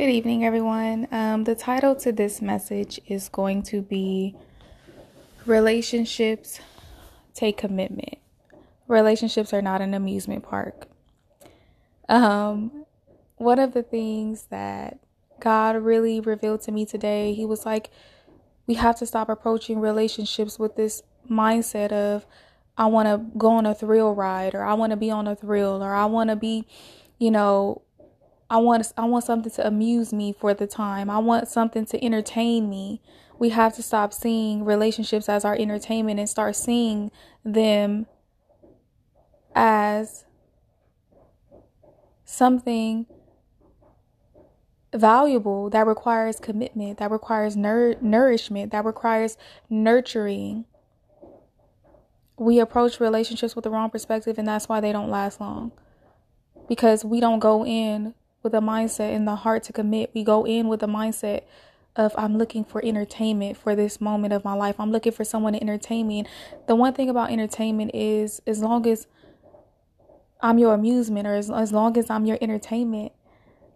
Good evening, everyone. Um, the title to this message is going to be Relationships Take Commitment. Relationships are not an amusement park. Um, one of the things that God really revealed to me today, He was like, we have to stop approaching relationships with this mindset of, I want to go on a thrill ride, or I want to be on a thrill, or I want to be, you know, I want I want something to amuse me for the time. I want something to entertain me. We have to stop seeing relationships as our entertainment and start seeing them as something valuable that requires commitment, that requires nur- nourishment, that requires nurturing. We approach relationships with the wrong perspective, and that's why they don't last long. Because we don't go in with a mindset in the heart to commit. We go in with a mindset of I'm looking for entertainment for this moment of my life. I'm looking for someone to entertain me. And the one thing about entertainment is as long as I'm your amusement or as, as long as I'm your entertainment,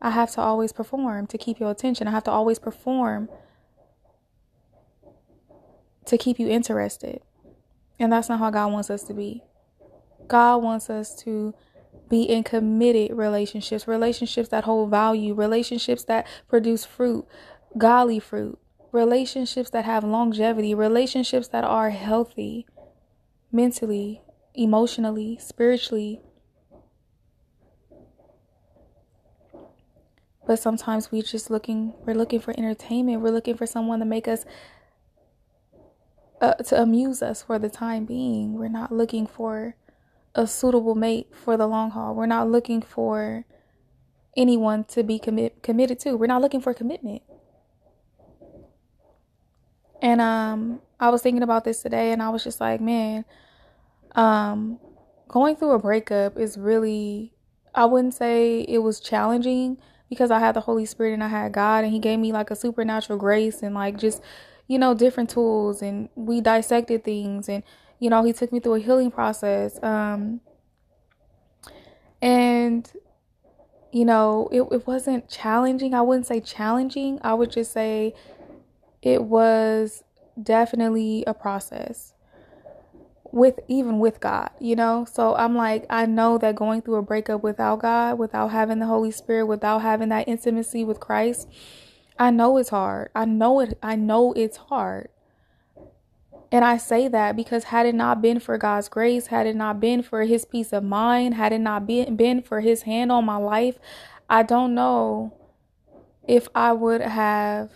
I have to always perform to keep your attention. I have to always perform to keep you interested. And that's not how God wants us to be. God wants us to be in committed relationships, relationships that hold value, relationships that produce fruit, godly fruit, relationships that have longevity, relationships that are healthy mentally, emotionally, spiritually. But sometimes we're just looking we're looking for entertainment. We're looking for someone to make us uh, to amuse us for the time being. We're not looking for a suitable mate for the long haul. We're not looking for anyone to be commit committed to. We're not looking for commitment. And um I was thinking about this today and I was just like, man, um going through a breakup is really I wouldn't say it was challenging because I had the Holy Spirit and I had God and he gave me like a supernatural grace and like just you know different tools and we dissected things and you know, he took me through a healing process. Um, and, you know, it, it wasn't challenging. I wouldn't say challenging. I would just say it was definitely a process with even with God, you know? So I'm like, I know that going through a breakup without God, without having the Holy Spirit, without having that intimacy with Christ, I know it's hard. I know it I know it's hard. And I say that because had it not been for God's grace, had it not been for his peace of mind, had it not been, been for his hand on my life, I don't know if I would have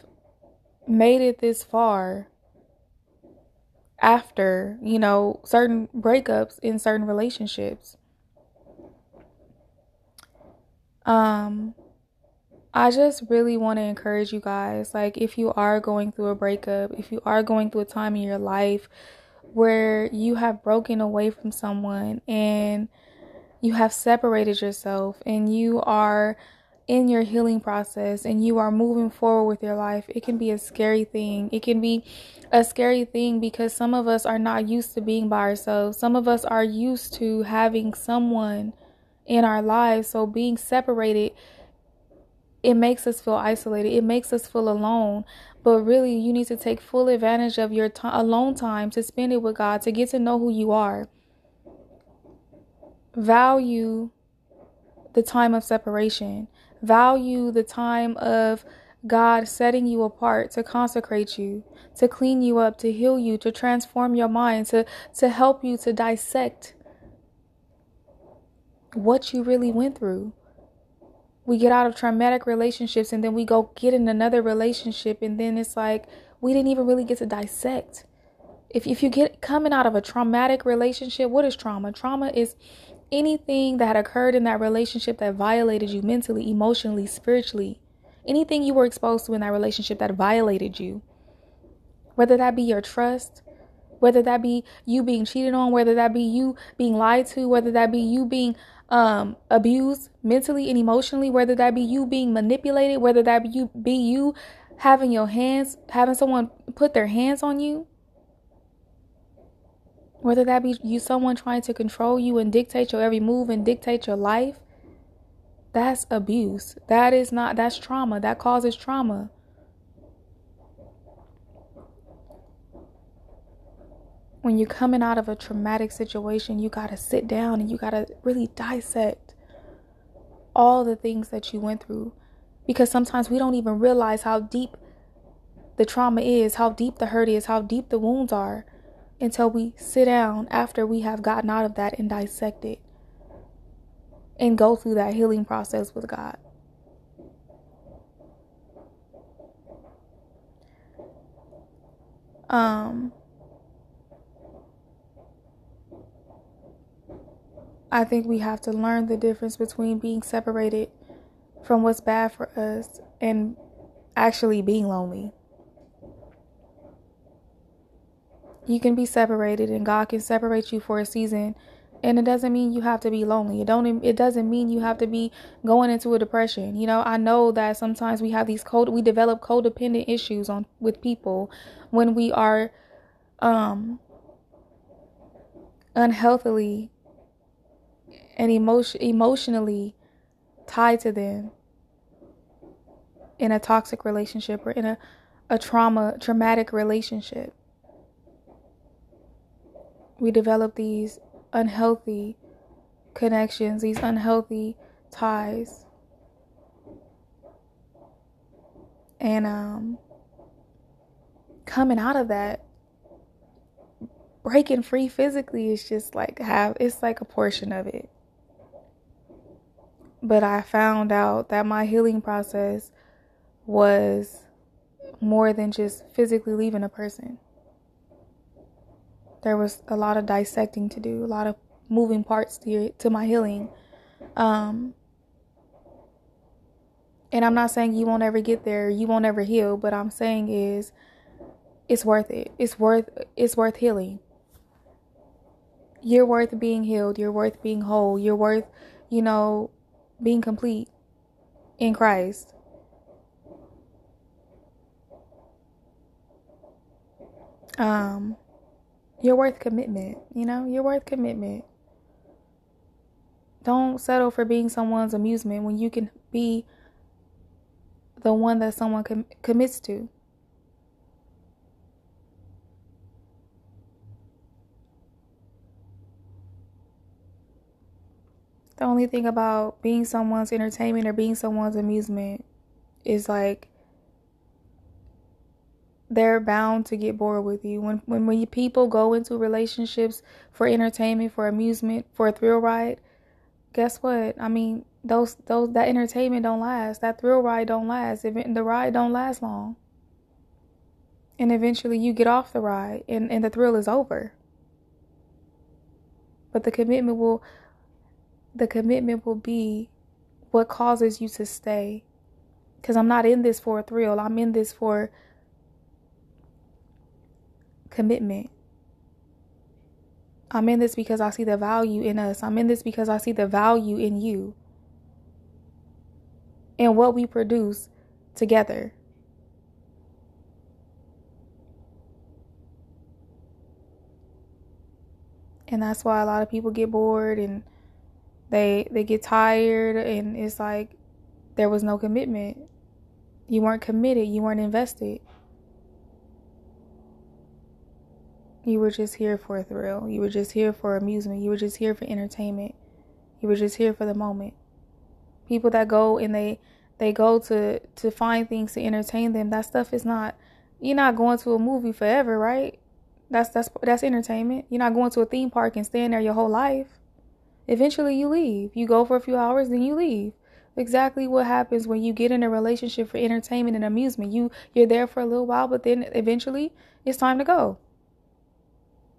made it this far after, you know, certain breakups in certain relationships. Um I just really want to encourage you guys. Like, if you are going through a breakup, if you are going through a time in your life where you have broken away from someone and you have separated yourself and you are in your healing process and you are moving forward with your life, it can be a scary thing. It can be a scary thing because some of us are not used to being by ourselves. Some of us are used to having someone in our lives. So being separated it makes us feel isolated. It makes us feel alone. But really, you need to take full advantage of your t- alone time to spend it with God, to get to know who you are. Value the time of separation. Value the time of God setting you apart to consecrate you, to clean you up, to heal you, to transform your mind, to, to help you to dissect what you really went through we get out of traumatic relationships and then we go get in another relationship and then it's like we didn't even really get to dissect. If, if you get coming out of a traumatic relationship what is trauma? Trauma is anything that occurred in that relationship that violated you mentally emotionally spiritually. Anything you were exposed to in that relationship that violated you. Whether that be your trust whether that be you being cheated on whether that be you being lied to whether that be you being um abused mentally and emotionally whether that be you being manipulated whether that be you be you having your hands having someone put their hands on you whether that be you someone trying to control you and dictate your every move and dictate your life That's abuse. That is not, that's trauma. That causes trauma. When you're coming out of a traumatic situation, you got to sit down and you got to really dissect all the things that you went through. Because sometimes we don't even realize how deep the trauma is, how deep the hurt is, how deep the wounds are until we sit down after we have gotten out of that and dissect it and go through that healing process with God. Um, I think we have to learn the difference between being separated from what's bad for us and actually being lonely. You can be separated and God can separate you for a season and it doesn't mean you have to be lonely. It don't it doesn't mean you have to be going into a depression. You know, I know that sometimes we have these code we develop codependent issues on with people when we are um unhealthily and emotion emotionally tied to them in a toxic relationship or in a, a trauma traumatic relationship. We develop these unhealthy connections, these unhealthy ties. And um coming out of that breaking free physically is just like have it's like a portion of it. But I found out that my healing process was more than just physically leaving a person there was a lot of dissecting to do, a lot of moving parts to to my healing. Um, and I'm not saying you won't ever get there, you won't ever heal, but I'm saying is it's worth it. It's worth it's worth healing. You're worth being healed, you're worth being whole, you're worth, you know, being complete in Christ. Um you're worth commitment, you know? You're worth commitment. Don't settle for being someone's amusement when you can be the one that someone com- commits to. The only thing about being someone's entertainment or being someone's amusement is like they're bound to get bored with you. When when when people go into relationships for entertainment, for amusement, for a thrill ride, guess what? I mean, those those that entertainment don't last. That thrill ride don't last. The ride don't last long. And eventually you get off the ride and, and the thrill is over. But the commitment will the commitment will be what causes you to stay. Cuz I'm not in this for a thrill. I'm in this for commitment. I'm in this because I see the value in us. I'm in this because I see the value in you and what we produce together. And that's why a lot of people get bored and they they get tired and it's like there was no commitment. You weren't committed, you weren't invested. You were just here for a thrill. You were just here for amusement. You were just here for entertainment. You were just here for the moment. People that go and they they go to to find things to entertain them. That stuff is not you're not going to a movie forever, right? That's that's that's entertainment. You're not going to a theme park and staying there your whole life. Eventually you leave. You go for a few hours then you leave. Exactly what happens when you get in a relationship for entertainment and amusement. You you're there for a little while but then eventually it's time to go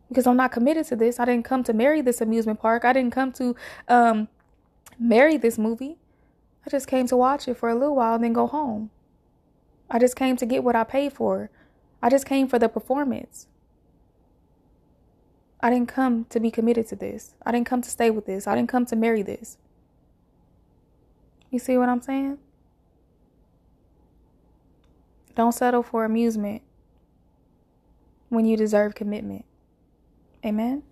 because I'm not committed to this. I didn't come to marry this amusement park. I didn't come to um, marry this movie. I just came to watch it for a little while and then go home. I just came to get what I paid for. I just came for the performance. I didn't come to be committed to this. I didn't come to stay with this. I didn't come to marry this. You see what I'm saying? Don't settle for amusement when you deserve commitment. Amen.